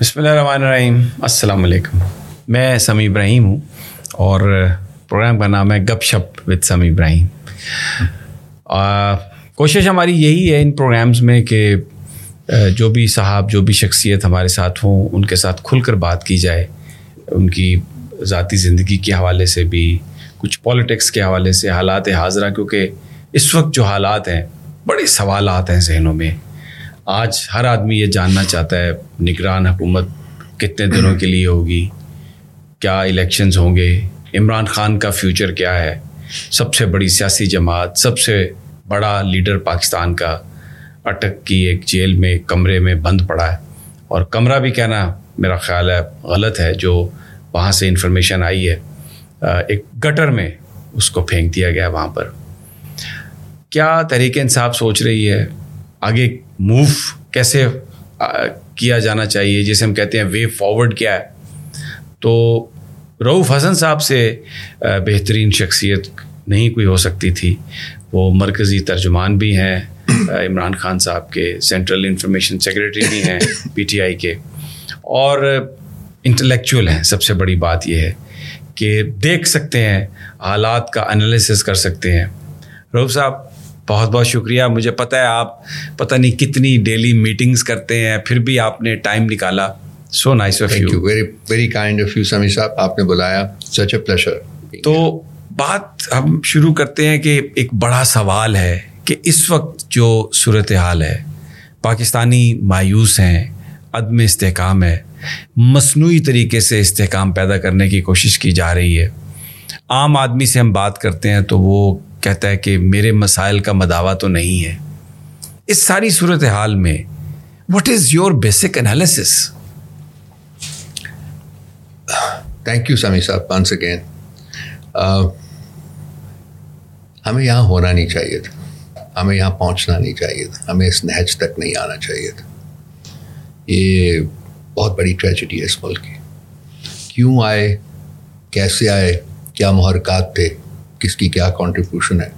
بسم اللہ الرحمن الرحیم السلام علیکم میں سمی ابراہیم ہوں اور پروگرام کا نام ہے گپ شپ وتھ سمی ابراہیم. کوشش ہماری یہی ہے ان پروگرامز میں کہ جو بھی صاحب جو بھی شخصیت ہمارے ساتھ ہوں، ان کے ساتھ کھل کر بات کی جائے، ان کی ذاتی زندگی کے حوالے سے بھی، کچھ پالیٹکس کے حوالے سے، حالات حاضرہ، کیونکہ اس وقت جو حالات ہیں، بڑے سوالات ہیں ذہنوں میں۔ آج ہر آدمی یہ جاننا چاہتا ہے، نگران حکومت کتنے دنوں کے لیے ہوگی؟ کیا الیکشنز ہوں گے؟ عمران خان کا فیوچر کیا ہے؟ سب سے بڑی سیاسی جماعت، سب سے بڑا لیڈر پاکستان کا اٹک کی ایک جیل میں، کمرے میں بند پڑا ہے۔ اور کمرہ بھی کہنا میرا خیال ہے غلط ہے، جو وہاں سے انفارمیشن آئی ہے۔ ایک گٹر میں اس کو پھینک دیا گیا وہاں پر۔ کیا تحریک انصاف سوچ رہی ہے؟ آگے موو کیسے کیا جانا چاہیے؟ جیسے ہم کہتے ہیں وے فارورڈ کیا ہے؟ تو روف حسن صاحب سے بہترین شخصیت نہیں کوئی ہو سکتی تھی۔ وہ مرکزی ترجمان بھی ہیں عمران خان صاحب کے سینٹرل انفارمیشن سیکرٹری بھی ہیں پی ٹی آئی کے۔ اور انٹلیکچوئل ہیں۔ سب سے بڑی بات یہ ہے کہ دیکھ سکتے ہیں، حالات کا انالیسس کر سکتے ہیں۔ روف صاحب بہت بہت شکریہ۔ مجھے پتہ ہے آپ پتہ نہیں کتنی ڈیلی میٹنگز کرتے ہیں پھر بھی آپ نے ٹائم نکالا۔ So nice of you very very kind of you Sami صاحب آپ نے بلایا۔ سچ اے پلیشر تو بات ہم شروع کرتے ہیں کہ ایک بڑا سوال ہے کہ اس وقت جو صورت حال ہے پاکستانی مایوس ہیں عدم استحکام ہے مصنوعی طریقے سے استحکام پیدا کرنے کی کوشش کی جا رہی ہے۔ عام آدمی سے ہم بات کرتے ہیں تو وہ کہتا ہے کہ میرے مسائل کا مداوع تو نہیں ہے۔ اس ساری صورت حال میں what is your basic analysis thank you Sami صاحب ونس اگین ہمیں یہاں ہونا نہیں چاہیے تھا۔ ہمیں یہاں پہنچنا نہیں چاہیے تھا۔ ہمیں اس نہج تک نہیں آنا چاہیے تھا۔ یہ بہت بڑی ٹریجڈی ہے اس ملک کی۔ کیوں آئے؟ کیسے آئے؟ کیا محرکات تھے؟ کس کی کیا کانٹریبیوشن ہے۔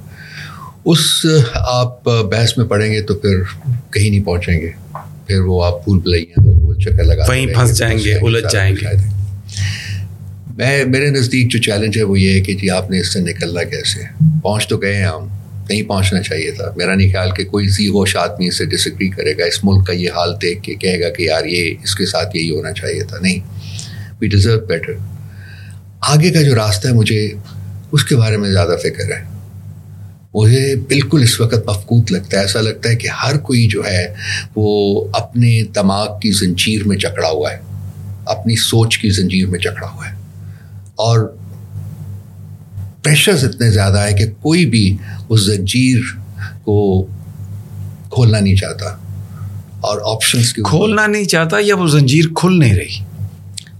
اس آپ بحث میں پڑھیں گے تو پھر کہیں نہیں پہنچیں گے۔ پھر وہ آپ پھول پلائیں وہ چکر لگا وہیں پھنس جائیں گے الجھ جائیں گے۔ میں میرے نزدیک جو چیلنج ہے وہ یہ ہے کہ جی آپ نے اس سے نکلنا کیسے پہنچ تو گئے ہیں ہم نہیں پہنچنا چاہیے تھا۔ میرا نہیں خیال کہ کوئی زی ہوش آدمی اس سے ڈس ایگری کرے گا اس ملک کا یہ حال دیکھ کے کہے گا کہ یار یہ اس کے ساتھ یہی ہونا چاہیے تھا۔ نہیں وی ڈیزرو بیٹر آگے کا جو راستہ ہے مجھے اس کے بارے میں زیادہ فکر ہے۔ مجھے بالکل اس وقت مفقوط لگتا ہے، ایسا لگتا ہے کہ ہر کوئی جو ہے، وہ اپنے دماغ کی زنجیر میں جکڑا ہوا ہے۔ اپنی سوچ کی زنجیر میں جکڑا ہوا ہے۔ اور پریشرز اتنے زیادہ ہے کہ کوئی بھی اس زنجیر کو کھولنا نہیں چاہتا۔ اور آپشنس کھولنا نہیں چاہتا یا وہ زنجیر کھل نہیں رہی۔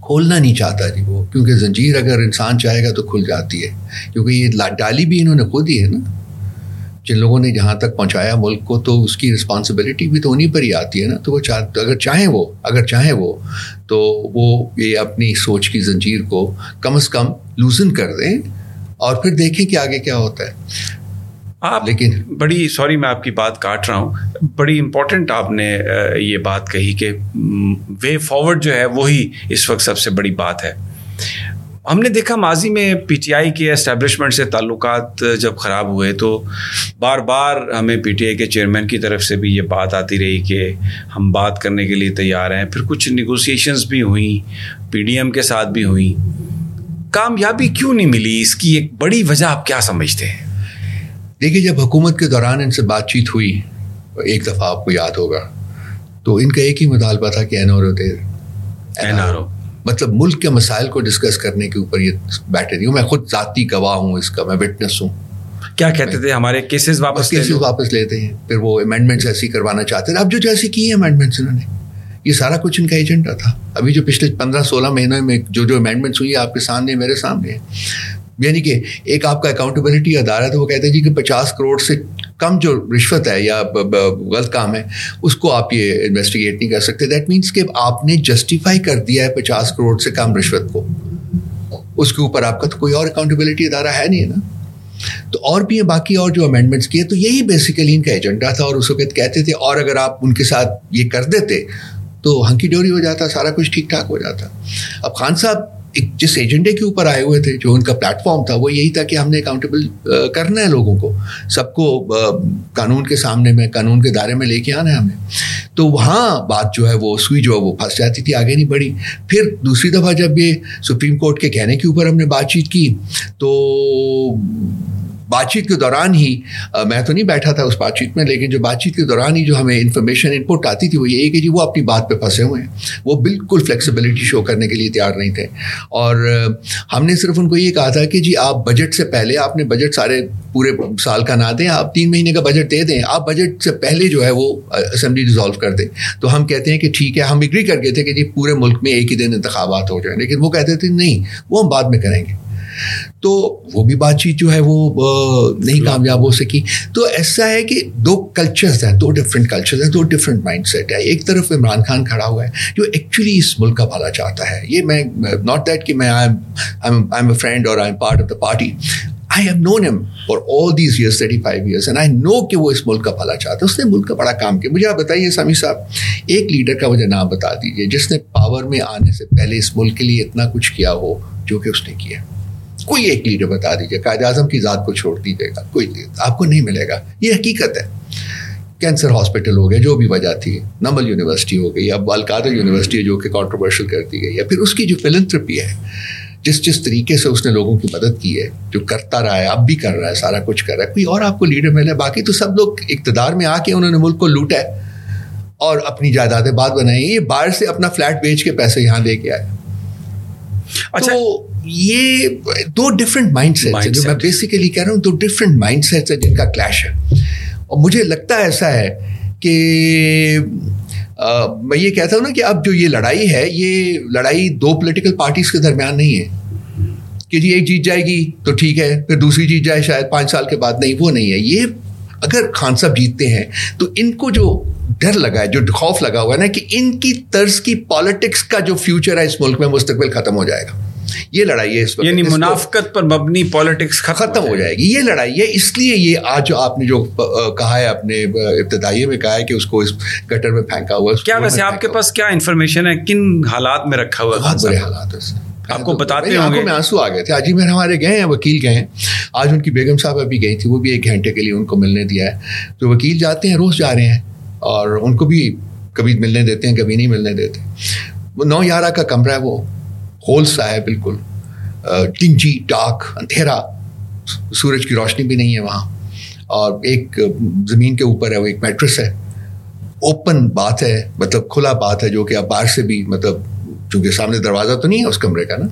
کھولنا نہیں چاہتا جی وہ، کیونکہ زنجیر اگر انسان چاہے گا تو کھل جاتی ہے۔ کیونکہ یہ ڈالی بھی انہوں نے خود ہی ہے نا۔ جن لوگوں نے جہاں تک پہنچایا ملک کو تو اس کی رسپانسبلٹی بھی تو انہیں پر ہی آتی ہے نا۔ تو وہ چاہ، اگر چاہیں وہ، اگر چاہیں وہ، تو وہ یہ اپنی سوچ کی زنجیر کو کم از کم لوزن کر دیں اور پھر دیکھیں کہ آگے کیا ہوتا ہے۔ آپ لیکن بڑی سوری میں آپ کی بات کاٹ رہا ہوں بڑی امپورٹنٹ آپ نے یہ بات کہی کہ وے فارورڈ جو ہے وہی اس وقت سب سے بڑی بات ہے۔ ہم نے دیکھا ماضی میں پی ٹی آئی کے اسٹیبلشمنٹ سے تعلقات جب خراب ہوئے تو بار بار ہمیں پی ٹی آئی کے چیئرمین کی طرف سے بھی یہ بات آتی رہی کہ ہم بات کرنے کے لیے تیار ہیں۔ پھر کچھ نیگوسیشنز بھی ہوئیں پی ڈی ایم کے ساتھ بھی ہوئیں۔ کامیابی کیوں نہیں ملی؟ اس کی ایک بڑی وجہ آپ کیا سمجھتے ہیں؟ دیکھیے جب حکومت کے دوران ان سے بات چیت ہوئی ایک دفعہ آپ کو یاد ہوگا تو ان کا ایک ہی مطالبہ تھا کہ این آر او دے این آر او۔ مطلب ملک کے مسائل کو ڈسکس کرنے کے اوپر یہ بیٹھے تھی میں خود ذاتی گواہ ہوں اس کا میں وٹنس ہوں۔ کیا کہتے تھے؟ ہمارے کیسز واپس کیسز واپس لیتے ہیں۔ پھر وہ امینڈمنٹس ایسی کروانا چاہتے تھے۔ اب جو جیسے کی ہیں امینڈمنٹس انہوں نے یہ سارا کچھ ان کا ایجنڈا تھا۔ ابھی جو پچھلے پندرہ سولہ مہینے میں جو جو امینڈمنٹس ہوئی آپ کے سامنے میرے سامنے یعنی کہ ایک آپ کا اکاؤنٹیبلٹی ادارہ ہے تو وہ کہتے ہیں جی کہ پچاس کروڑ سے کم جو رشوت ہے یا غلط کام ہے، اس کو آپ یہ انویسٹیگیٹ نہیں کر سکتے۔ دیٹ مینس کہ آپ نے جسٹیفائی کر دیا ہے پچاس کروڑ سے کم رشوت کو۔ اس کے اوپر آپ کا تو کوئی اور اکاؤنٹیبلٹی ادارہ ہے نہیں نا؟ تو اور بھی باقی اور جو امینڈمنٹس کیے، تو یہی بیسیکلی ان کا ایجنڈا تھا اور اس وقت کہتے تھے، اور اگر آپ ان کے ساتھ یہ کر دیتے تو ہنکی ڈوری ہو جاتا، سارا کچھ ٹھیک ٹھاک ہو جاتا۔ اب خان صاحب جس ایجنڈے کے اوپر آئے ہوئے تھے، جو ان کا پلیٹ فارم تھا، وہ یہی تھا کہ ہم نے اکاؤنٹیبل کرنا ہے لوگوں کو۔ سب کو قانون کے سامنے میں، قانون کے دائرے میں لے کے آنا ہے ہمیں۔ تو وہاں بات جو ہے، وہ سوئی جو ہے، وہ پھنس جاتی تھی، آگے نہیں بڑھی۔ پھر دوسری دفعہ جب یہ سپریم کورٹ کے کہنے کے اوپر ہم نے بات چیت کی، تو بات چیت کے دوران ہی میں تو نہیں بیٹھا تھا اس بات چیت میں، لیکن جو بات چیت کے دوران ہی جو ہمیں انفارمیشن ان پٹ آتی تھی، وہ یہی کہ جی وہ اپنی بات پہ پھنسے ہوئے ہیں۔ وہ بالکل فلیکسیبلٹی شو کرنے کے لیے تیار نہیں تھے۔ اور ہم نے صرف ان کو یہ کہا تھا کہ جی آپ بجٹ سے پہلے، آپ نے بجٹ سارے پورے سال کا نہ دیں، آپ تین مہینے کا بجٹ دے دیں، آپ بجٹ سے پہلے جو ہے وہ اسمبلی ڈیزالو کر دیں۔ تو ہم کہتے ہیں کہ ٹھیک ہے، ہم اگری کر گئے تھے کہ جی پورے ملک میں ایک ہی دن انتخابات ہو جائیں۔ لیکن وہ کہتے تھے نہیں، وہ ہم بعد میں کریں گے۔ تو وہ بھی بات چیت جو ہے وہ نہیں کامیاب ہو سکی۔ تو ایسا ہے کہ دو کلچرز ہیں دو ڈفرینٹ کلچرز ہیں دو ڈفرینٹ مائنڈ سیٹ ہے ایک طرف عمران خان کھڑا ہوا ہے جو ایکچولی اس ملک کا بھلا چاہتا ہے۔ یہ میں ناٹ دیٹ کہ میں آئی ایم اے فرینڈ اور I am part of the party I have known him for all these years thirty five years and I know کہ وہ اس ملک کا بھلا چاہتا ہے۔ اس نے ملک کا بڑا کام کیا۔ مجھے آپ بتائیے سامی صاحب ایک لیڈر کا مجھے نام بتا دیجیے جس نے پاور میں آنے سے پہلے اس ملک کے لیے اتنا کچھ کیا ہو جو کہ اس نے کیا۔ کوئی ایک لیڈر بتا دیجیے قائد اعظم کی ذات کو چھوڑ دیجیے گا کوئی آپ کو نہیں ملے گا۔ یہ حقیقت ہے۔ کینسر ہاسپٹل ہو گیا جو بھی وجہ تھی نمبل یونیورسٹی ہو گئی اب القادر یونیورسٹی جو کہ کانٹروورشل کر دی گئی یا پھر اس کی جو فلنتھرپی ہے جس جس طریقے سے اس نے لوگوں کی مدد کی ہے جو کرتا رہا ہے اب بھی کر رہا ہے سارا کچھ کر رہا ہے کوئی اور آپ کو لیڈر ملے۔ باقی تو سب لوگ اقتدار میں آ کے انہوں نے ملک کو لوٹا ہے اور اپنی جائیدادیں بعد بنائی یہ باہر سے اپنا فلیٹ بیچ کے پیسے یہاں دے کے آئے۔ اچھا۔ یہ دو ڈفرینٹ مائنڈ سیٹ جو میں بیسیکلی کہہ رہا ہوں دو ڈفرینٹ مائنڈ سیٹس ہیں جن کا کلیش ہے۔ اور مجھے لگتا ایسا ہے کہ میں یہ کہتا ہوں نا کہ اب جو یہ لڑائی ہے یہ لڑائی دو پولیٹیکل پارٹیز کے درمیان نہیں ہے۔ کہ جی ایک جیت جائے گی تو ٹھیک ہے پھر دوسری جیت جائے شاید پانچ سال کے بعد نہیں وہ نہیں ہے۔ یہ اگر خان صاحب جیتتے ہیں تو ان کو جو ڈر لگا ہے جو خوف لگا ہوا ہے نا کہ ان کی طرز کی پالیٹکس کا جو فیوچر ہے اس ملک میں مستقبل ختم ہو جائے گا۔ یہ لڑائی ہے اس وقت. یعنی منافقت پر مبنی پالیٹکس ختم ہو جائے گی. یہ لڑائی ہے. اس لیے یہ آج جو آپ نے جو کہا ہے اپنے ابتدائی میں کہا ہے کہ اس کو اس گٹر میں پھینکا ہوا ہے کیا ویسے آپ کے پاس کیا انفارمیشن ہے؟ کن حالات میں رکھا ہوا بہت بڑے حالات ہے آپ کو بتاتے ہوں گے. میں آنسو آ گئے تھے. آج ہی میں ہمارے گئے ہیں وکیل گئے ہیں. آج ان کی بیگم صاحبہ بھی گئی تھی وہ بھی ایک گھنٹے کے لیے ان کو ملنے دیا ہے. تو وکیل جاتے ہیں روز جا رہے ہیں اور ان کو بھی کبھی ملنے دیتے ہیں کبھی نہیں ملنے دیتے. وہ نو یارہ کا کمرہ ہے وہ. ہول سا ہے بالکل۔ ٹنجی، ڈاک، اندھیرا، سورج کی روشنی بھی نہیں ہے وہاں۔ اور ایک زمین کے اوپر ہے، وہ ایک میٹرس ہے۔ اوپن بات ہے مطلب کھلا بات ہے، جو کہ آپ باہر سے بھی مطلب چونکہ سامنے دروازہ تو نہیں ہے اس کمرے کا نا،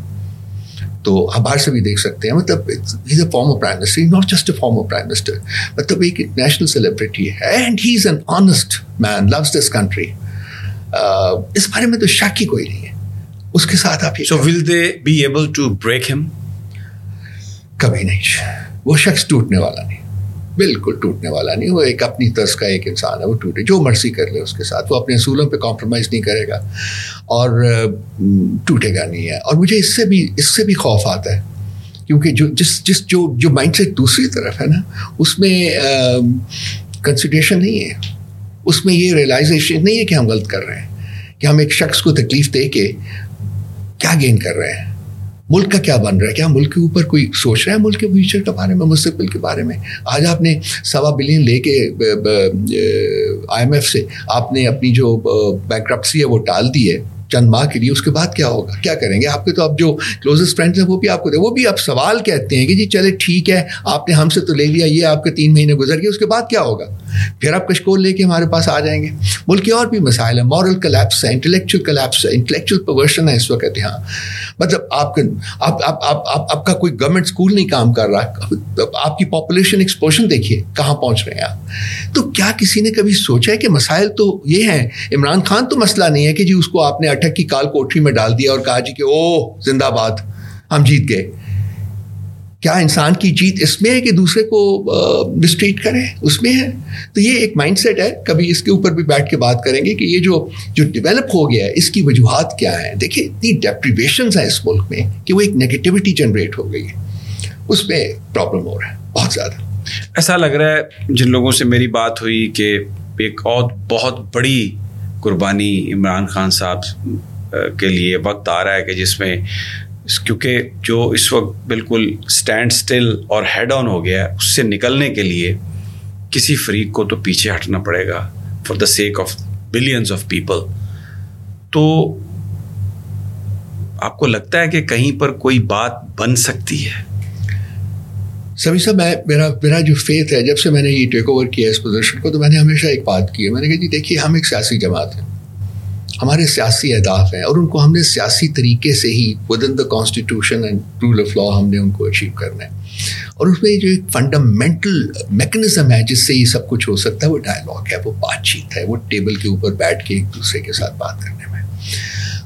تو ہم باہر سے بھی دیکھ سکتے ہیں۔ مطلب a form of prime minister not just a form of prime minister مطلب ایک نیشنل سیلیبریٹی ہے and he is an honest man loves this country اس بارے میں تو شک ہی کوئی نہیں ہے۔ اس کے ساتھ آپ so will they be able to break ہم کبھی نہیں۔ وہ شخص ٹوٹنے والا نہیں۔ بالکل ٹوٹنے والا نہیں۔ وہ ایک اپنی طرز کا ایک انسان ہے۔ وہ ٹوٹے۔ جو مرضی کر لے اس کے ساتھ۔ وہ اپنے اصولوں پہ کمپرومائز نہیں کرے گا۔ اور ٹوٹے گا نہیں ہے۔ اور مجھے اس سے بھی اس سے بھی خوف آتا ہے۔ کیونکہ جو جس جس جو جو مائنڈ سیٹ دوسری طرف ہے نا اس میں کنسیڈریشن نہیں ہے۔ اس میں یہ ریئلائزیشن نہیں ہے کہ ہم غلط کر رہے ہیں۔ کہ ہم ایک شخص کو تکلیف دے کے کیا گین کر رہے ہیں؟ ملک کا کیا بن رہا ہے؟ کیا ملک کے اوپر کوئی سوچ رہا ہے؟ ملک کے فیوچر کے بارے میں مستقبل کے بارے میں۔ آج آپ نے سوا بلین لے کے آئی ایم ایف سے آپ نے اپنی جو بینکرپسی ہے وہ ٹال دی ہے۔ چند ماہ کے لیے اس کے بعد کیا ہوگا؟ کیا کریں گے؟ آپ کے تو اب جو کلوزسٹ فرینڈس ہیں وہ بھی آپ کو دے وہ بھی اب سوال کہتے ہیں کہ جی چلے ٹھیک ہے، آپ نے ہم سے تو لے لیا، یہ آپ کے تین مہینے گزر گئے، اس کے بعد کیا ہوگا؟ پھر آپ کشکول لے کے ہمارے پاس آ جائیں گے۔ ملک کے اور بھی مسائل ہیں مورل کلیپس ہے انٹلیکچوئل کلیپس ہے انٹلیکچوئل پرورشن ہے اس وقت یہاں۔ مطلب آپ کا آپ آپ آپ آپ کا کوئی گورنمنٹ اسکول نہیں کام کر رہا، آپ کی پاپولیشن ایکسپوشن دیکھیے، کہاں پہنچ رہے ہیں آپ؟ تو کیا کسی نے کبھی سوچا ہے کہ مسائل تو یہ ہیں؟ عمران خان تو مسئلہ نہیں ہے کہ جی اس کو آپ نے اٹھک کی کال کوٹری میں ڈال دیا اور کہا جی کہ او زندہ باد، ہم جیت گئے۔ کیا انسان کی جیت اس میں ہے کہ دوسرے کو مسٹریٹ کرے؟ اس میں ہے۔ تو یہ ایک مائنڈ سیٹ ہے۔ کبھی اس کے اوپر بھی بیٹھ کے بات کریں گے کہ یہ جو جو ڈیولپ ہو گیا ہے، اس کی وجوہات کیا ہیں؟ دیکھیے اتنی ڈیپریویشنز ہیں اس ملک میں کہ وہ ایک نگیٹیوٹی جنریٹ ہو گئی ہے۔ اس میں پرابلم ہو رہا ہے، بہت زیادہ۔ ایسا لگ رہا ہے جن لوگوں سے میری بات ہوئی کہ ایک اور بہت بڑی قربانی عمران خان صاحب کے لیے وقت آ رہا ہے کہ جس میں کیونکہ جو اس وقت بالکل اسٹینڈ اسٹل اور ہیڈ آن ہو گیا ہے، اس سے نکلنے کے لیے کسی فریق کو تو پیچھے ہٹنا پڑے گا for the sake of balance of people تو آپ کو لگتا ہے کہ کہیں پر کوئی بات بن سکتی ہے؟ سبھی صاحب، میں میرا میرا جو فیتھ ہے، جب سے میں نے یہ ٹیک اوور کیا اس پوزیشن کو، تو میں نے ہمیشہ ایک بات کی ہے۔ میں نے کہا جی دیکھیے، ہم ایک سیاسی جماعت ہیں۔ ہمارے سیاسی اہداف ہیں اور ان کو ہم نے سیاسی طریقے سے ہی within the constitution and rule of law ہم نے ان کو اچیو کرنا ہے۔ اور اس میں جو ایک فنڈامنٹل میکنزم ہے، جس سے یہ سب کچھ ہو سکتا ہے، وہ ڈائلاگ ہے، وہ بات چیت ہے، وہ ٹیبل کے اوپر بیٹھ کے ایک دوسرے کے ساتھ بات کرنے میں۔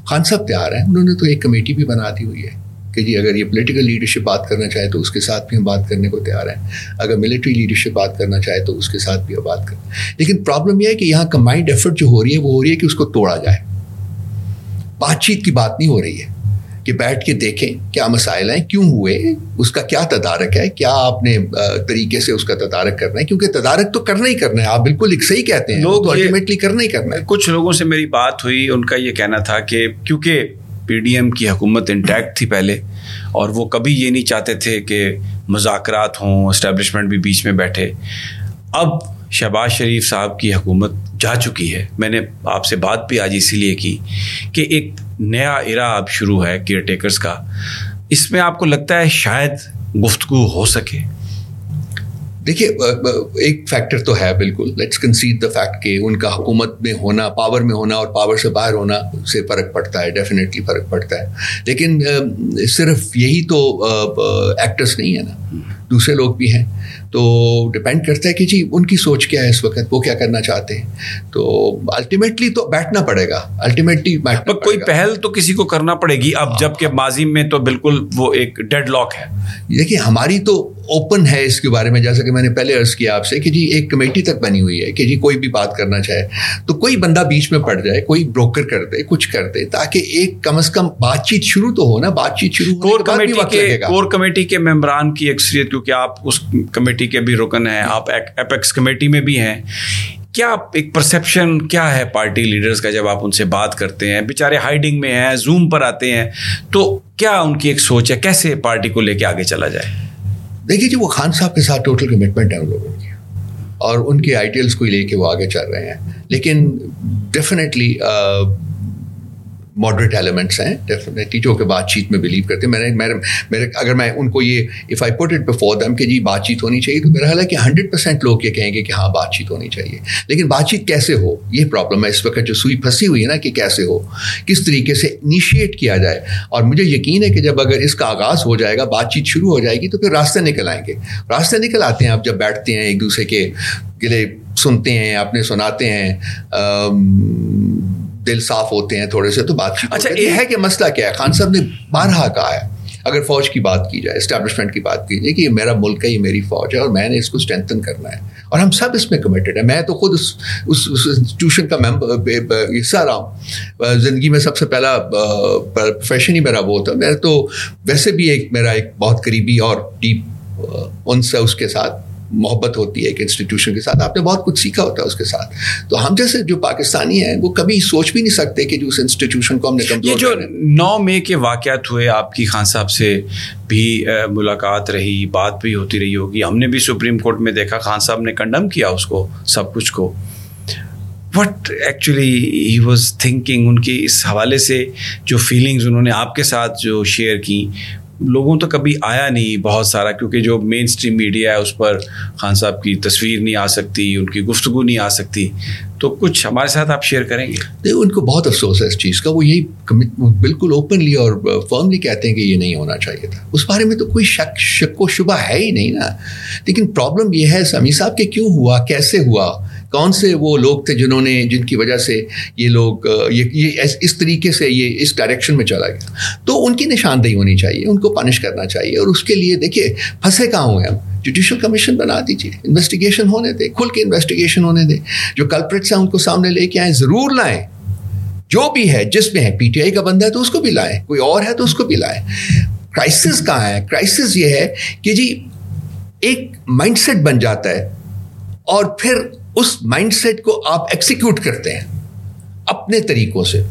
خان صاحب تیار ہیں، انہوں نے تو ایک کمیٹی بھی بنا دی ہوئی ہے۔ کہ جی اگر یہ پولیٹیکل لیڈرشپ بات کرنا چاہے تو اس کے ساتھ بھی ہم بات کرنے کو تیار ہیں۔ اگر ملٹری لیڈرشپ بات کرنا چاہے تو اس کے ساتھ بھی ہم بات کریں۔ لیکن پرابلم یہ ہے کہ یہاں کمبائنڈ ایفرٹ جو ہو رہی ہے وہ ہو رہی ہے کہ اس کو توڑا جائے۔ بات چیت کی بات نہیں ہو رہی ہے کہ بیٹھ کے دیکھیں کیا مسائل ہیں کیوں ہوئے اس کا کیا تدارک ہے کیا آپ نے طریقے سے اس کا تدارک کرنا ہے؟ کیونکہ تدارک تو کرنا ہی کرنا ہے۔ آپ بالکل ایک صحیح کہتے ہیں لوگ الٹیمیٹلی کرنا ہی کرنا ہے۔ کچھ لوگوں سے میری بات ہوئی ان کا یہ کہنا تھا کہ کیونکہ پی ڈی ایم کی حکومت انٹیکٹ تھی پہلے، اور وہ کبھی یہ نہیں چاہتے تھے کہ مذاکرات ہوں اسٹیبلشمنٹ بھی بیچ میں بیٹھے۔ اب شہباز شریف صاحب کی حکومت جا چکی ہے۔ میں نے آپ سے بات بھی آج اسی لیے کی کہ ایک نیا ارا اب شروع ہے کیئر ٹیکرس کا۔ اس میں آپ کو لگتا ہے شاید گفتگو ہو سکے۔ دیکھیے ایک فیکٹر تو ہے بالکل۔ لیٹس کنسیڈ دا فیکٹ کہ ان کا حکومت میں ہونا پاور میں ہونا اور پاور سے باہر ہونا سے فرق پڑتا ہے ڈیفینیٹلی فرق پڑتا ہے۔ لیکن صرف یہی تو ایکٹرس نہیں ہے نا۔ دوسرے لوگ بھی ہیں۔ تو ڈپینڈ کرتا ہے کہ جی ان کی سوچ کیا ہے اس وقت وہ کیا کرنا چاہتے ہیں؟ تو الٹیمیٹلی تو بیٹھنا پڑے گا۔ الٹیمیٹلی کوئی پہل تو کسی کو کرنا پڑے گی۔ اب جبکہ ماضی میں تو بالکل وہ ایک ڈیڈ لاک ہے۔ دیکھیے ہماری تو اوپن ہے اس کے بارے میں جیسا کہ میں نے پہلے عرض کیا آپ سے کہ جی ایک کمیٹی تک بنی ہوئی ہے کہ جی کوئی بھی بات کرنا چاہے۔ تو کوئی بندہ بیچ میں پڑ جائے کوئی بروکر کر دے کچھ کر دے تاکہ ایک کم از کم بات چیت شروع تو ہو نا۔ بات چیت شروع کور کمیٹی کے کور کمیٹی کے ممبران کی اکثریت کیونکہ آپ اس کمیٹی کمیٹی کے بھی رکن ہیں آپ اپیکس کمیٹی میں بھی ہیں۔ کیا ایک پرسیپشن کیا ہے پارٹی لیڈرز کا جب آپ ان سے بات کرتے ہیں؟ بیچارے ہائڈنگ میں ہیں زوم پر آتے ہیں۔ تو کیا ان کی ایک سوچ ہے؟ کیسے پارٹی کو لے کے آگے چلا جائے؟ دیکھیے جی وہ خان صاحب کے ساتھ ٹوٹل کمٹمنٹ ہے ان لوگوں کی۔ اور ان کے آئیڈیلس کو لے کے وہ آگے چل رہے ہیں۔ لیکن ڈیفینیٹلی uh, ماڈریٹ ایلیمنٹس ہیں. ڈیفینیٹلی جو کہ بات چیت میں بلیو کرتے ہیں. میں نے میرے اگر میں ان کو یہ if I put it before them کہ جی بات چیت ہونی چاہیے، تو میرا خیال ہے کہ ہنڈریڈ پرسینٹ لوگ یہ کہیں گے کہ ہاں بات چیت ہونی چاہیے۔ لیکن بات چیت کیسے ہو؟ یہ پرابلم ہے. اس وقت جو سوئی پھنسی ہوئی ہے نا کہ کیسے ہو؟ کس طریقے سے انیشیٹ کیا جائے؟ اور مجھے یقین ہے کہ جب اگر اس کا آغاز ہو جائے گا بات چیت شروع ہو جائے گی، تو پھر راستے نکل آئیں گے۔ راستے نکل آتے ہیں آپ جب بیٹھتے ہیں ایک دوسرے کے گلے سنتے ہیں، اپنے سناتے ہیں دل صاف ہوتے ہیں تھوڑے سے تو بات اچھا یہ ہے کہ مسئلہ کیا ہے؟ خان صاحب نے بارہا کہا ہے۔ اگر فوج کی بات کی جائے اسٹیبلشمنٹ کی بات کی جائے کہ یہ میرا ملک ہے یہ میری فوج ہے اور میں نے اس کو اسٹرینتھن کرنا ہے۔ اور ہم سب اس میں کمیٹیڈ ہیں۔ میں تو خود اس اس انسٹیٹیوشن کا ممبر حصہ رہا ہوں۔ زندگی میں سب سے پہلا پروفیشن ہی میرا وہ تھا۔ میں تو ویسے بھی ایک میرا ایک بہت قریبی اور ڈیپ ان سے اس کے ساتھ۔ محبت ہوتی ہے ایک انسٹیٹیوشن کے ساتھ۔ آپ نے بہت کچھ سیکھا ہوتا ہے اس کے ساتھ۔ تو ہم جیسے جو پاکستانی ہیں وہ کبھی سوچ بھی نہیں سکتے کہ جو اس انسٹیٹیوشن کو ہم نے یہ جو نو مے کے واقعات ہوئے آپ کی خان صاحب سے بھی ملاقات رہی بات بھی ہوتی رہی ہوگی۔ ہم نے بھی سپریم کورٹ میں دیکھا خان صاحب نے کنڈم کیا اس کو سب کچھ کو۔ What actually he was thinking ان کی اس حوالے سے جو فیلنگز انہوں نے آپ کے ساتھ جو شیئر کی لوگوں تو کبھی آیا نہیں بہت سارا، کیونکہ جو مین اسٹریم میڈیا ہے، اس پر خان صاحب کی تصویر نہیں آ سکتی، ان کی گفتگو نہیں آ سکتی۔ تو کچھ ہمارے ساتھ آپ شیئر کریں گے؟ نہیں، ان کو بہت افسوس ہے اس چیز کا۔ وہ یہی بالکل اوپنلی اور فرملی کہتے ہیں کہ یہ نہیں ہونا چاہیے تھا۔ اس بارے میں تو کوئی شک شک و شبہ ہے ہی نہیں نا۔ لیکن پرابلم یہ ہے سمی صاحب کہ کیوں ہوا، کیسے ہوا؟ کون سے وہ لوگ تھے جنہوں نے جن کی وجہ سے یہ لوگ، یہ اس طریقے سے یہ اس ڈائریکشن میں چلا گیا۔ تو ان کی نشاندہی ہونی چاہیے، ان کو پنش کرنا چاہیے اور اس کے لیے دیکھیے، پھنسے کہاں ہوئے ہم؟ جوڈیشل کمیشن بنا دیجیے انویسٹیگیشن ہونے دے، کھل کے انویسٹیگیشن ہونے دے۔ جو کلپریٹس ہیں ان کو سامنے لے کے آئیں، ضرور لائیں۔ جو بھی ہے، جس میں ہے پی ٹی آئی کا بندہ ہے تو اس کو بھی لائیں، کوئی اور ہے تو اس کو بھی لائیں۔ کرائسس کہاں ہے؟ کرائسس یہ ہے کہ جی ایک مائنڈ سیٹ بن جاتا ہے اور پھر اس مائنڈ سیٹ کو آپ ایکسیکیوٹ کرتے ہیں اپنے طریقوں سے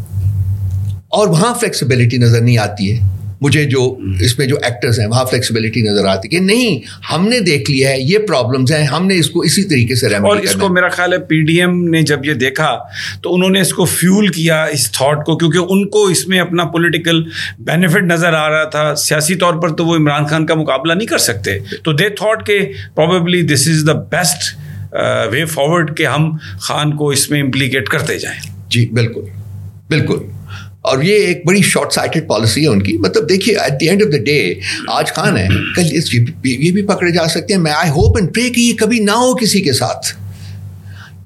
اور وہاں فلیکسیبلٹی نظر نہیں آتی ہے۔ مجھے جو اس میں جو ایکٹرز ہیں وہاں فلیکسیبلٹی نظر آتی کہ نہیں ہم نے دیکھ لیا ہے یہ پرابلمس ہیں ہم نے اس کو اسی طریقے سے اور اس کو میرا خیال ہے پی ڈی ایم نے جب یہ دیکھا تو انہوں نے اس کو فیول کیا اس تھاٹ کو کیونکہ ان کو اس میں اپنا پولیٹیکل بینیفٹ نظر آ رہا تھا۔ سیاسی طور پر تو وہ عمران خان کا مقابلہ نہیں کر سکتے۔ تو دے تھاٹ کہ probably this is the best way forward کہ ہم خان کو اس میں امپلیکیٹ کرتے جائیں۔ جی بالکل بالکل۔ اور یہ ایک بڑی شارٹ سائٹڈ پالیسی ہے ان کی۔ مطلب دیکھیے at the end of the day آج خان ہے، کل اس یہ بھی پکڑے جا سکتے ہیں۔ میں آئی ہوپ اینڈ پرے کہ یہ کبھی نہ ہو کسی کے ساتھ۔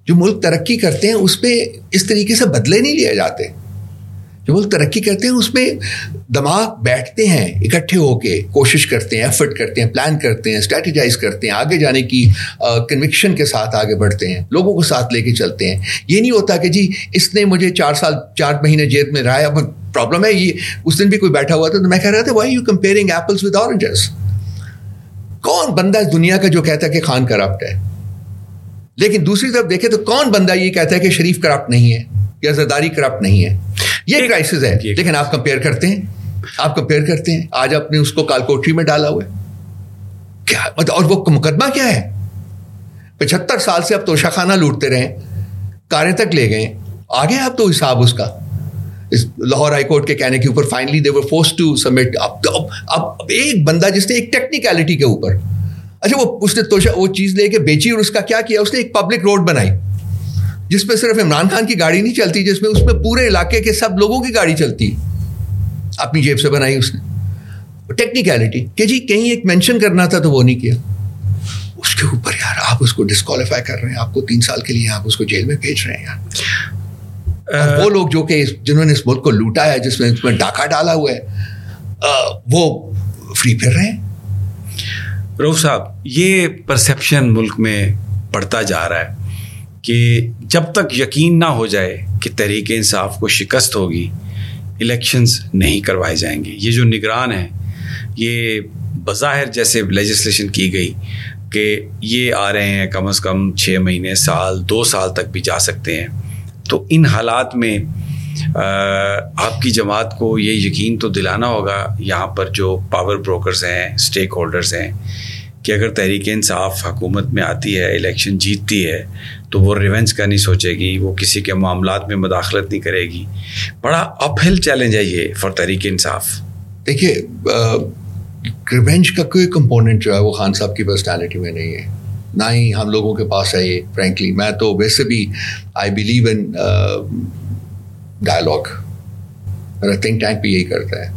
جو ملک ترقی کرتے ہیں، اس پہ اس طریقے سے بدلے نہیں لیے جاتے۔ جو ملک ترقی کرتے ہیں اس میں دماغ بیٹھتے ہیں، اکٹھے ہو کے کوشش کرتے ہیں ایفرٹ کرتے ہیں پلان کرتے ہیں اسٹریٹجائز کرتے ہیں، آگے جانے کی کنوکشن کے ساتھ آگے بڑھتے ہیں، لوگوں کو ساتھ لے کے چلتے ہیں۔ یہ نہیں ہوتا کہ جی اس نے مجھے چار سال، چار مہینے جیب میں رہا ہے، اب پرابلم ہے، یہ اس دن بھی کوئی بیٹھا ہوا تھا تو میں کہہ رہا تھا why you comparing apples with oranges کون بندہ اس دنیا کا جو کہتا ہے کہ خان کرپٹ ہے؟ لیکن دوسری طرف دیکھے تو کون بندہ یہ کہتا ہے کہ شریف کرپٹ نہیں ہے، یا زرداری کرپٹ نہیں ہے؟ یہ کرائسس ہے۔ لیکن آپ کمپیئر کرتے ہیں۔ آپ کمپیئر کرتے ہیں۔ آج آپ نے اس کو کالکوٹری میں ڈالا ہوا ہے۔ کیا اور وہ مقدمہ کیا ہے؟ پچہتر سال سے اب توشہ خانہ لوٹتے رہے کاریں تک لے گئے آگے آپ تو حساب اس کا۔ لاہور ہائی کورٹ کے کہنے کے اوپر finally they force to submit اب ایک بندہ جس نے ایک ٹیکنیکلٹی کے اوپر اچھا وہ اس نے توشا وہ چیز لے کے بیچی اور اس کا کیا کیا؟ اس نے ایک پبلک روڈ بنائی۔ جس میں صرف عمران خان کی گاڑی نہیں چلتی جس میں اس میں پورے علاقے کے سب لوگوں کی گاڑی چلتی۔ اپنی جیب سے بنائی اس نے۔ ٹیکنیکلٹی کہ جی کہیں ایک مینشن کرنا تھا تو وہ نہیں کیا۔ اس کے اوپر یار آپ اس کو ڈسکوالیفائی کر رہے ہیں۔ آپ کو تین سال کے لیے آپ اس کو جیل میں بھیج رہے ہیں یار۔ وہ لوگ جو کہ جنہوں نے اس ملک کو لوٹا ہے جس میں اس میں ڈاکہ ڈالا ہوا ہے وہ فری پھر رہے ہیں۔ روف صاحب یہ پرسیپشن ملک میں بڑھتا جا رہا ہے۔ کہ جب تک یقین نہ ہو جائے کہ تحریک انصاف کو شکست ہوگی الیکشنز نہیں کروائے جائیں گے۔ یہ جو نگران ہیں، یہ بظاہر جیسے لیجسلیشن کی گئی کہ یہ آ رہے ہیں، کم از کم چھ مہینے، سال، دو سال تک بھی جا سکتے ہیں۔ تو ان حالات میں آپ کی جماعت کو یہ یقین تو دلانا ہوگا، یہاں پر جو پاور بروکرز ہیں اسٹیک ہولڈرز ہیں، کہ اگر تحریک انصاف حکومت میں آتی ہے الیکشن جیتتی ہے تو وہ ریونج کا نہیں سوچے گی، وہ کسی کے معاملات میں مداخلت نہیں کرے گی۔ بڑا اپ ہل چیلنج ہے یہ فار تحریک انصاف۔ دیکھیے ریونج کا کوئی کمپوننٹ جو ہے وہ خان صاحب کی پرسنالٹی میں نہیں ہے۔ نہ ہی ہم لوگوں کے پاس ہے یہ فرینکلی میں تو ویسے بھی آئی بلیو ان ڈائلاگ میرا تھنک ٹینک بھی یہی کرتا ہے۔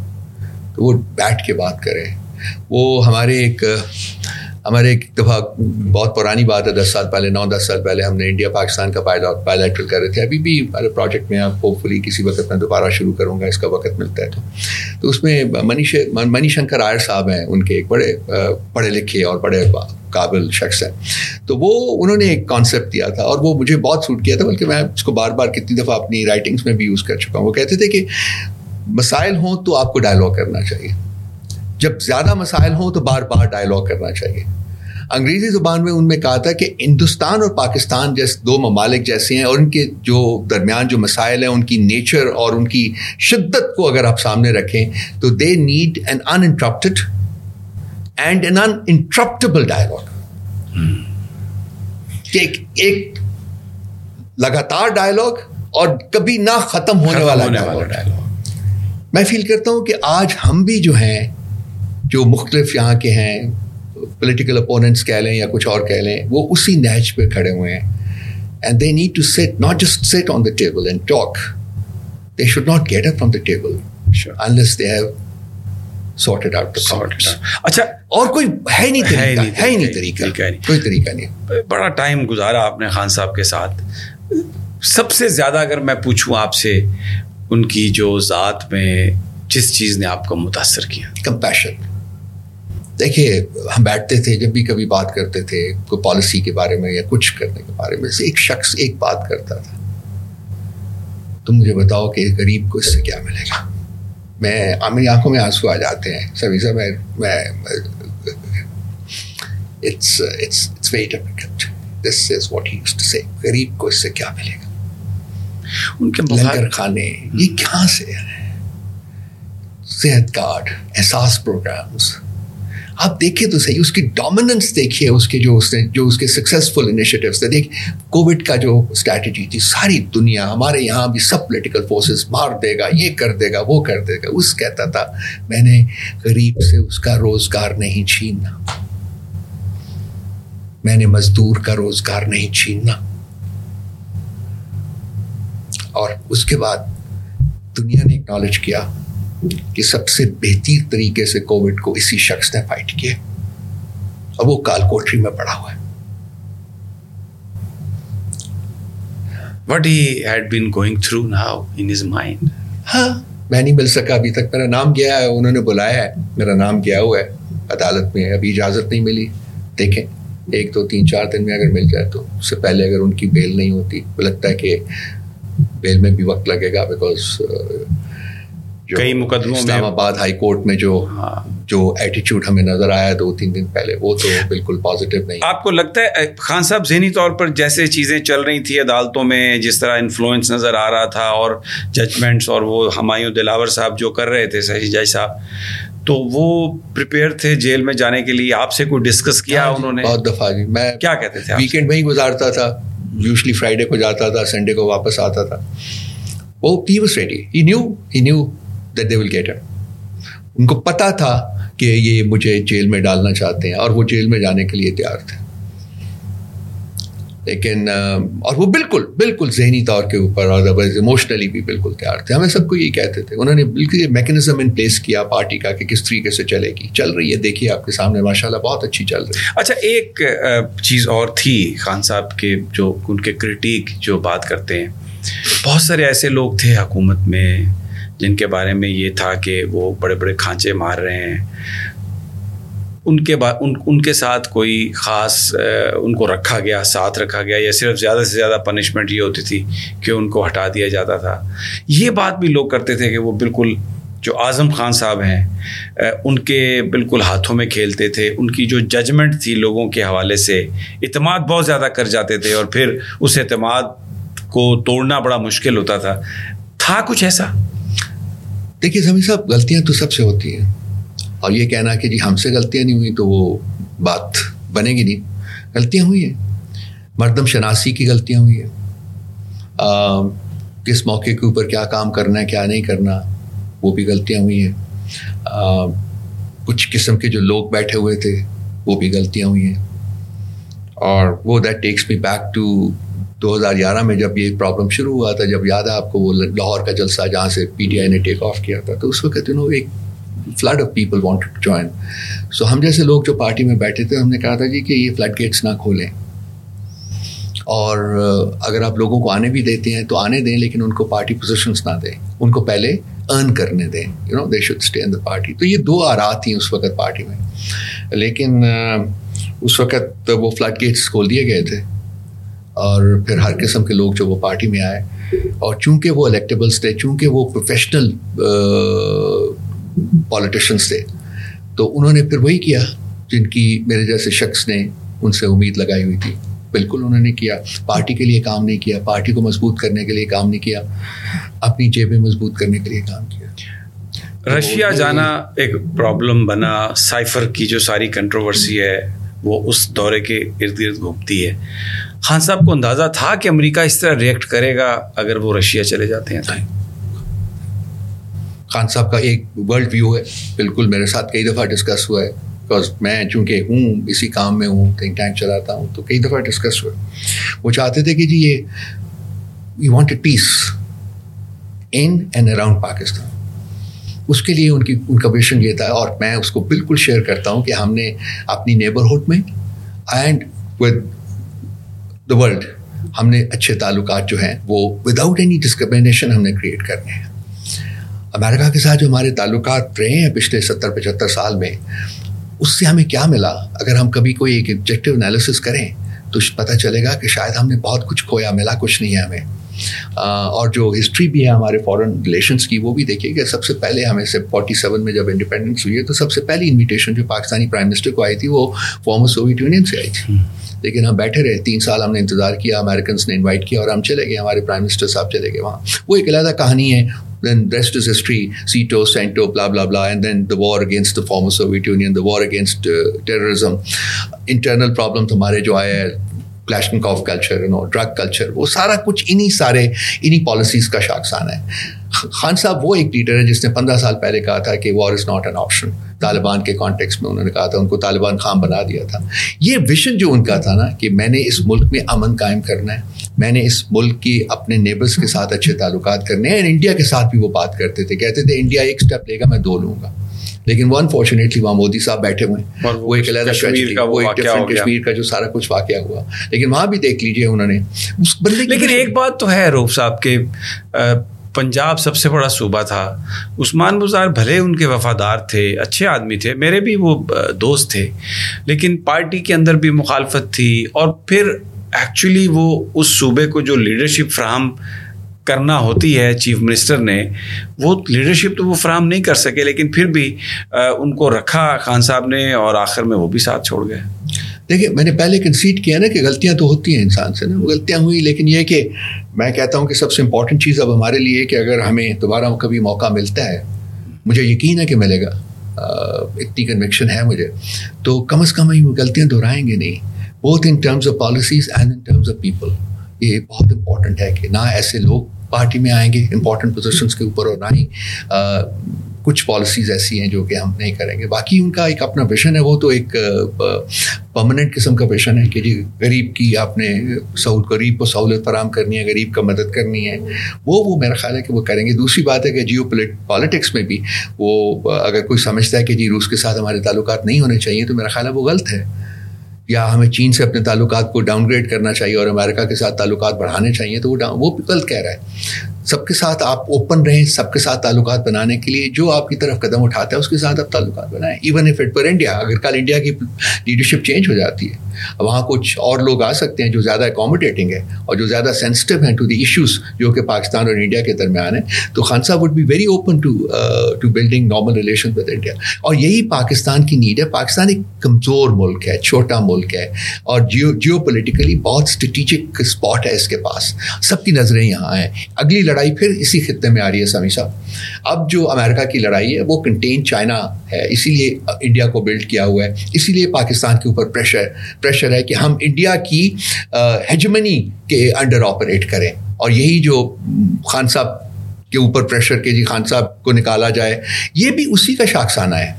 تو وہ بیٹھ کے بات کریں وہ ہمارے ایک ہمارے ایک دفعہ بہت پرانی بات ہے، دس سال پہلے، نو، دس سال پہلے ہم نے انڈیا، پاکستان کا پائلٹ پائلٹر کر رہے تھے۔ ابھی بھی ہمارے پروجیکٹ میں آپ ہوپ فلی کسی وقت میں دوبارہ شروع کروں گا، اس کا وقت ملتا ہے تو۔ تو اس میں منیش منی شنکر آئر صاحب ہیں، ان کے ایک بڑے، پڑھے لکھے اور بڑے قابل شخص ہیں۔ تو وہ، انہوں نے ایک کانسیپٹ دیا تھا اور وہ مجھے بہت سوٹ کیا تھا، بلکہ میں اس کو بار بار کتنی دفعہ اپنی رائٹنگس میں بھی یوز کر چکا ہوں۔ وہ کہتے تھے کہ مسائل ہوں تو آپ کو ڈائلاگ کرنا چاہیے۔ جب زیادہ مسائل ہوں تو بار بار ڈائلاگ کرنا چاہیے۔ انگریزی زبان میں ان میں کہا تھا کہ ہندوستان اور پاکستان جیسے دو ممالک جیسے ہیں اور ان کے جو درمیان جو مسائل ہیں ان کی نیچر اور ان کی شدت کو اگر آپ سامنے رکھیں تو they need an uninterrupted and an uninterruptible dialogue ایک لگاتار ڈائلاگ اور کبھی نہ ختم ہونے والا ڈائلاگ میں فیل کرتا ہوں کہ آج ہم بھی جو ہیں جو مختلف یہاں کے ہیں پولیٹیکل اپوننٹس کہہ لیں یا کچھ اور کہہ لیں وہ اسی نیچ پہ کھڑے ہوئے ہیں۔ And they need to sit not just sit on the table and talk they should not get up from the table unless they have sorted out اچھا اور کوئی ہے نہیں طریقہ ہے ہی نہیں طریقہ کوئی طریقہ نہیں۔ بڑا ٹائم گزارا آپ نے خان صاحب کے ساتھ۔ سب سے زیادہ اگر میں پوچھوں آپ سے ان کی جو ذات میں جس چیز نے آپ کو متاثر کیا؟ کمپیشن دیکھیے ہم بیٹھتے تھے جب بھی کبھی بات کرتے تھے کوئی پالیسی کے بارے میں یا کچھ کرنے کے بارے میں ایک شخص ایک بات کرتا تھا۔ تم مجھے بتاؤ کہ غریب کو اس سے کیا ملے گا؟ میں میری آنکھوں میں آنسو آ جاتے ہیں۔ سبھی سے میں غریب کو اس سے کیا ملے گا؟ ان کے لنگر خانے یہ کہاں سے ہیں؟ صحت کارڈ احساس پروگرامز۔ آپ دیکھیں تو صحیح، اس کی ڈومیننس دیکھیے، اس کے جو اس نے، جو اس کے سکسیزفل انیشیٹوس تھے۔ دیکھ کووڈ کا جو اسٹریٹجی تھی، ساری دنیا، ہمارے یہاں بھی سب پولیٹیکل فورسز مار دے گا، یہ کر دے گا، وہ کر دے گا۔ اس کہتا تھا، میں نے غریب سے اس کا روزگار نہیں چھیننا۔ میں نے مزدور کا روزگار نہیں چھیننا۔ اور اس کے بعد دنیا نے اکنالج کیا کہ سب سے بہتر طریقے سے کووڈ کو اسی شخص نے فائٹ کیا اور وہ کال کوٹری میں پڑا ہوا ہے۔ What he had been going through now in his mind ہاں میں نہیں مل سکا ابھی تک۔ میرا نام گیا ہے انہوں نے بلایا ہے۔ میرا نام گیا ہوا ہے۔ عدالت میں ابھی اجازت نہیں ملی۔ دیکھیں ایک دو تین چار دن میں اگر مل جائے تو اس سے پہلے اگر ان کی بیل نہیں ہوتی لگتا ہے کہ بیل میں بھی وقت لگے گا بیکاز کئی مقدموں میں اسلام آباد ہائی کورٹ میں جو ہاں۔ جو ایٹیچیوڈ ہمیں نظر آیا دو تین دن پہلے وہ تو بالکل پازیٹیو نہیں۔ آپ کو لگتا ہے خان صاحب ذہنی طور پر جیسے چیزیں چل رہی تھیں عدالتوں میں جس طرح انفلوئنس نظر آ رہا تھا اور ججمنٹس اور وہ ہمایوں دلاور صاحب جو کر رہے تھے صحیح جج صاحب تو وہ پریپیئر تھے جیل میں جانے کے لیے۔ آپ سے کوئی ڈسکس کیا ہاں جی، انہوں نے؟ بہت دفعہ جی۔ میں کیا کہتے تھے ویکینڈ میں ہی گزارتا تھا۔ یوزلی فرائیڈے کو جاتا تھا سنڈے کو واپس آتا تھا۔ وہ he was ready he knew he knew that they will get ان کو پتا تھا کہ یہ مجھے جیل میں ڈالنا چاہتے ہیں اور وہ جیل میں جانے کے لیے تیار تھے۔ لیکن اور وہ بالکل بالکل ذہنی طور کے اوپر اور ایموشنلی بھی بالکل تیار تھے۔ ہمیں سب کو یہ کہتے تھے۔ انہوں نے بالکل یہ میکنزم ان پلیس کیا پارٹی کا کہ کس طریقے سے چلے گی۔ چل رہی ہے۔ دیکھیے آپ کے سامنے ماشاء اللہ بہت اچھی چل رہی ہے۔ اچھا ایک چیز اور تھی خان صاحب کے جو، ان کے کرٹیک جو بات کرتے ہیں۔ بہت سارے ایسے لوگ تھے حکومت میں۔ جن کے بارے میں یہ تھا کہ وہ بڑے بڑے کھانچے مار رہے ہیں، ان کے با، ان ان کے ساتھ کوئی خاص ان کو رکھا گیا، ساتھ رکھا گیا، یا صرف زیادہ سے زیادہ پنشمنٹ یہ ہوتی تھی کہ ان کو ہٹا دیا جاتا تھا۔ یہ بات بھی لوگ کرتے تھے کہ وہ بالکل جو اعظم خان صاحب ہیں ان کے بالکل ہاتھوں میں کھیلتے تھے۔ ان کی جو ججمنٹ تھی لوگوں کے حوالے سے، اعتماد بہت زیادہ کر جاتے تھے اور پھر اس اعتماد کو توڑنا بڑا مشکل ہوتا تھا۔ تھا کچھ ایسا؟ دیکھیے سمی صاحب، غلطیاں تو سب سے ہوتی ہیں۔ اور یہ کہنا کہ جی ہم سے غلطیاں نہیں ہوئیں تو وہ بات بنے گی نہیں۔ غلطیاں ہوئی ہیں۔ مردم شناسی کی غلطیاں ہوئی ہیں۔ کس موقع کے اوپر کیا کام کرنا ہے، کیا نہیں کرنا، وہ بھی غلطیاں ہوئی ہیں۔ کچھ قسم کے جو لوگ بیٹھے ہوئے تھے، وہ بھی غلطیاں ہوئی ہیں۔ اور وہ that takes me back to دو ہزار گیارہ میں جب یہ پرابلم شروع ہوا تھا، جب یاد ہے آپ کو وہ لاہور کا جلسہ جہاں سے پی ٹی آئی نے ٹیک آف کیا تھا، تو اس وقت انہوں ایک flood of people want to join so ہم جیسے لوگ جو پارٹی میں بیٹھے تھے، ہم نے کہا تھا جی کہ یہ فلڈ گیٹس نہ کھولیں۔ اور اگر آپ لوگوں کو آنے بھی دیتے ہیں تو آنے دیں، لیکن ان کو پارٹی پوزیشنس نہ دیں۔ ان کو پہلے ارن کرنے دیں۔ You know they should stay in the party تو یہ دو آرات تھیں اس وقت پارٹی میں۔ لیکن اس وقت وہ فلڈ گیٹس کھول دیے گئے تھے۔ اور پھر ہر قسم کے لوگ جو وہ پارٹی میں آئے اور چونکہ وہ الیکٹیبلس تھے، چونکہ وہ پروفیشنل پالیٹیشنس تھے، تو انہوں نے پھر وہی کیا جن کی میرے جیسے شخص نے ان سے امید لگائی ہوئی تھی۔ بالکل انہوں نے کیا، پارٹی کے لیے کام نہیں کیا، پارٹی کو مضبوط کرنے کے لیے کام نہیں کیا، اپنی جیبیں مضبوط کرنے کے لیے کام کیا۔ رشیا جانا ایک پرابلم بنا سائفر کی جو ساری کنٹروورسی ہے وہ اس دورے کے ارد گرد گھومتی ہے۔ خان صاحب کو اندازہ تھا کہ امریکہ اس طرح ریئیکٹ کرے گا اگر وہ رشیا چلے جاتے ہیں خان صاحب کا ایک ورلڈ ویو ہے۔ بالکل میرے ساتھ کئی دفعہ ڈسکس ہوا ہے۔ بکاز میں چونکہ ہوں، اسی کام میں ہوں تھنک ٹینک چلاتا ہوں، تو کئی دفعہ ڈسکس ہوا وہ چاہتے تھے کہ جی یہ you want a peace in and around Pakistan اس کے لیے ان کی ان کا ویژن یہ تھا اور میں اس کو بالکل شیئر کرتا ہوں کہ ہم نے اپنی نیبرہڈ میں اینڈ ود دا ورلڈ ہم نے اچھے تعلقات جو ہیں وہ وداؤٹ اینی ڈسکرمنیشن ہم نے کریٹ کرنے ہیں۔ امریکہ کے ساتھ جو ہمارے تعلقات رہے ہیں پچھلے ستر پچہتر سال میں، اس سے ہمیں کیا ملا؟ اگر ہم کبھی کوئی ایک آبجیکٹیو انالیسس کریں تو پتہ چلے گا کہ شاید ہم نے بہت کچھ کھویا، ملا کچھ نہیں ہے ہمیں۔ اور جو ہسٹری بھی ہے ہمارے فارن ریلیشنس کی وہ بھی دیکھیے کہ سب سے پہلے ہمیں سے فورٹی سیون میں جب انڈیپینڈنس ہوئی ہے تو سب سے پہلی انویٹیشن جو پاکستانی پرائم منسٹر کو آئی تھی وہ فارمر سوویت یونین سے آئی تھی۔ لیکن ہم بیٹھے رہے تین سال ہم نے انتظار کیا امیریکنس نے انوائٹ کیا اور ہم چلے گئے ہمارے پرائم منسٹر صاحب چلے گئے وہاں۔ وہ ایک علیحدہ کہانی ہے دین rest is history Setu CENTO blah blah blah and then the war against the former Soviet Union the war against terrorism internal problem ہمارے جو آئے clash of culture no drug culture وہ سارا کچھ انہیں سارے انہیں پالیسیز کا شاخسان ہے۔ خان صاحب وہ ایک لیڈر ہے جس نے پندرہ سال پہلے کہا تھا کہ war is not an option Taliban کے کانٹیکس میں انہوں نے کہا تھا، ان کو طالبان خام بنا دیا تھا۔ یہ ویژن جو ان کا تھا نا کہ میں نے اس ملک میں امن قائم کرنا ہے، میں نے اس ملک کی اپنے نیبرس کے ساتھ اچھے تعلقات کرنے ہیں۔ انڈیا کے ساتھ بھی وہ بات کرتے تھے۔ کہتے تھے انڈیا ایک اسٹیپ لے گا، میں دو لوں گا۔ لیکن وہ انفارچونیٹلی وہاں مودی صاحب بیٹھے ہوئے وہ ایک علیحدہ وہ ایک ڈفرنٹ کشمیر کا جو سارا کچھ واقعہ ہوا۔ لیکن وہاں بھی دیکھ لیجیے انہوں نے۔ لیکن ایک بات تو ہے روف صاحب کے پنجاب سب سے بڑا صوبہ تھا۔ عثمان بزار بھلے ان کے وفادار تھے اچھے آدمی تھے میرے بھی وہ دوست تھے۔ لیکن پارٹی کے اندر بھی مخالفت تھی اور پھر ایکچولی وہ اس صوبے کو جو لیڈرشپ فراہم کرنا ہوتی ہے، چیف منسٹر نے، وہ لیڈرشپ تو وہ فراہم نہیں کر سکے، لیکن پھر بھی ان کو رکھا خان صاحب نے اور آخر میں وہ بھی ساتھ چھوڑ گئے۔ دیکھیے میں نے پہلے کنسیڈ کیا نا کہ غلطیاں تو ہوتی ہیں انسان سے نا، وہ غلطیاں ہوئی، لیکن یہ کہ میں کہتا ہوں کہ سب سے امپورٹنٹ چیز اب ہمارے لیے کہ اگر ہمیں دوبارہ کبھی موقع ملتا ہے، مجھے یقین ہے کہ ملے گا۔ اتنی کنوکشن ہے مجھے۔ تو کم از کم ہی وہ غلطیاں دہرائیں گے نہیں۔ بہت in terms of policies and in terms of people یہ بہت امپورٹنٹ ہے کہ نہ ایسے لوگ پارٹی میں آئیں گے امپورٹنٹ پوزیشنس کے اوپر اور نہ ہی کچھ پالیسیز ایسی ہیں جو کہ ہم نہیں کریں گے۔ باقی ان کا ایک اپنا ویژن ہے، وہ تو ایک پرماننٹ قسم کا ویژن ہے کہ جی غریب کی آپ نے سہول، غریب کو سہولت فراہم کرنی ہے، غریب کا مدد کرنی ہے۔ وہ وہ میرا خیال ہے کہ وہ کریں گے۔ دوسری بات ہے کہ جیو پالیٹکس میں بھی وہ اگر کوئی سمجھتا ہے کہ جی روس کے ساتھ ہمارے تعلقات نہیں ہونے چاہیے تو میرا خیال ہے وہ غلط ہے۔ یا ہمیں چین سے اپنے تعلقات کو ڈاؤن گریڈ کرنا چاہیے اور امریکہ کے ساتھ تعلقات بڑھانے چاہیے، تو وہ وہ غلط کہہ رہا ہے۔ سب کے ساتھ آپ اوپن رہیں، سب کے ساتھ تعلقات بنانے کے لیے جو آپ کی طرف قدم اٹھاتا ہے، اس کے ساتھ آپ تعلقات بنائیں۔ ایون اف اٹ پر انڈیا اگر کل انڈیا کی لیڈرشپ چینج ہو جاتی ہے۔ وہاں کچھ اور لوگ آ سکتے ہیں جو زیادہ اکوموڈیٹنگ ہے اور جو زیادہ سینسٹیو ہیں ٹو دی ایشوز جو کہ پاکستان اور انڈیا کے درمیان ہیں، تو Khan sahib would be very open to to building normal relation with India اور یہی پاکستان کی نیڈ ہے۔ پاکستان ایک کمزور ملک ہے، چھوٹا ملک ہے اور جیو جیو پولیٹیکلی بہت اسٹریٹجک اسپاٹ ہے اس کے پاس۔ سب کی نظریں یہاں ہیں۔ اگلی لڑائی پھر اسی خطے میں آ رہی ہے سمی صاحب۔ اب جو امریکہ کی لڑائی ہے، وہ کنٹین چائنا ہے، اسی لیے انڈیا کو بلڈ کیا ہوا ہے۔ اسی لیے پاکستان کے اوپر پریشر پریشر ہے کہ ہم انڈیا کی ہیجمنی کے انڈر آپریٹ کریں۔ اور یہی جو خان صاحب کے اوپر پریشر کے جی خان صاحب کو نکالا جائے، یہ بھی اسی کا شاخسانہ ہے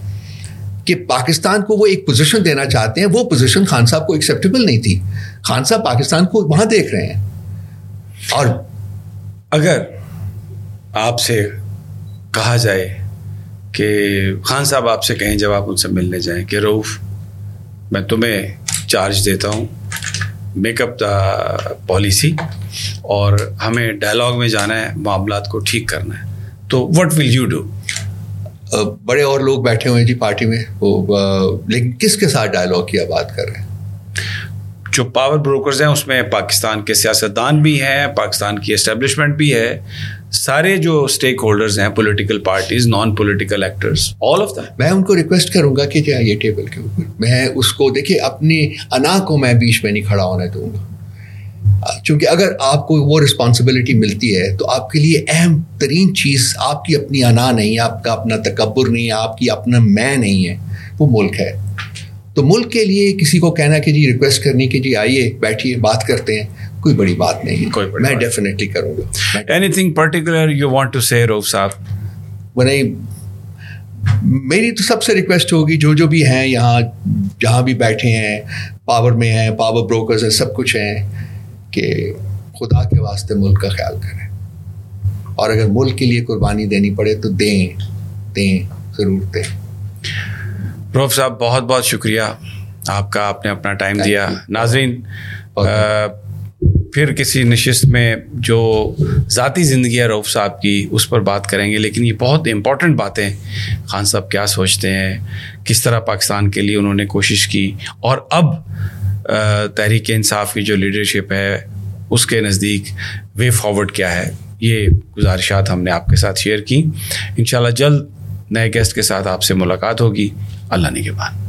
کہ پاکستان کو وہ ایک پوزیشن دینا چاہتے ہیں، وہ پوزیشن خان صاحب کو ایکسیپٹیبل نہیں تھی۔ خان صاحب پاکستان کو وہاں دیکھ رہے ہیں۔ اور اگر آپ سے کہا جائے کہ خان صاحب آپ سے کہیں جب آپ ان سے ملنے جائیں کہ روف میں تمہیں چارج دیتا ہوں. میک اپ دا پالیسی اور ہمیں ڈائلاگ میں جانا ہے معاملات کو ٹھیک کرنا ہے. تو وٹ ول یو ڈو بڑے اور لوگ بیٹھے ہوئے ہیں جی پارٹی میں. وہ لیکن کس کے ساتھ ڈائلاگ کی بات کر رہے ہیں؟ جو پاور بروکرز ہیں اس میں پاکستان کے سیاستدان بھی ہیں پاکستان کی اسٹیبلشمنٹ بھی ہے. سارے جو اسٹیک ہولڈرز ہیں political parties non political actors all of میں ان کو ریکویسٹ کروں گا کہ جائے ٹیبل کے اوپر. میں اس کو دیکھیے اپنی انا کو میں بیچ میں نہیں کھڑا ہونے دوں گا۔ چونکہ اگر آپ کو وہ رسپانسبلٹی ملتی ہے، تو آپ کے لیے اہم ترین چیز آپ کی اپنی انا نہیں، آپ کا اپنا تکبر نہیں ہے آپ کی اپنا میں نہیں ہے، وہ ملک ہے۔ تو ملک کے لیے کسی کو کہنا کہ جی ریکویسٹ کرنی کہ جی آئیے، بیٹھیے، بات کرتے ہیں۔ کوئی بڑی بات نہیں کوئی میں ڈیفینیٹلی کروں گا۔ Anything particular you want to say Rauf sahib نہیں میری تو سب سے ریکویسٹ ہوگی جو جو بھی ہیں یہاں جہاں بھی بیٹھے ہیں پاور میں ہیں پاور بروکرز ہیں سب کچھ ہیں کہ خدا کے واسطے ملک کا خیال کریں۔ اور اگر ملک کے لیے قربانی دینی پڑے تو دیں دیں ضرور دیں۔ روف صاحب بہت بہت شکریہ۔ آپ کا آپ نے اپنا ٹائم دیا۔ ناظرین پھر کسی نشست میں جو ذاتی زندگی ہے روف صاحب کی، اس پر بات کریں گے، لیکن یہ بہت امپورٹنٹ باتیں خان صاحب کیا سوچتے ہیں، کس طرح پاکستان کے لیے انہوں نے کوشش کی، اور اب تحریک انصاف کی جو لیڈرشپ ہے، اس کے نزدیک وے فارورڈ کیا ہے، یہ گزارشات ہم نے آپ کے ساتھ شیئر کی۔ انشاءاللہ جلد نئے گیسٹ کے ساتھ آپ سے ملاقات ہوگی۔ اللہ نے کے بعد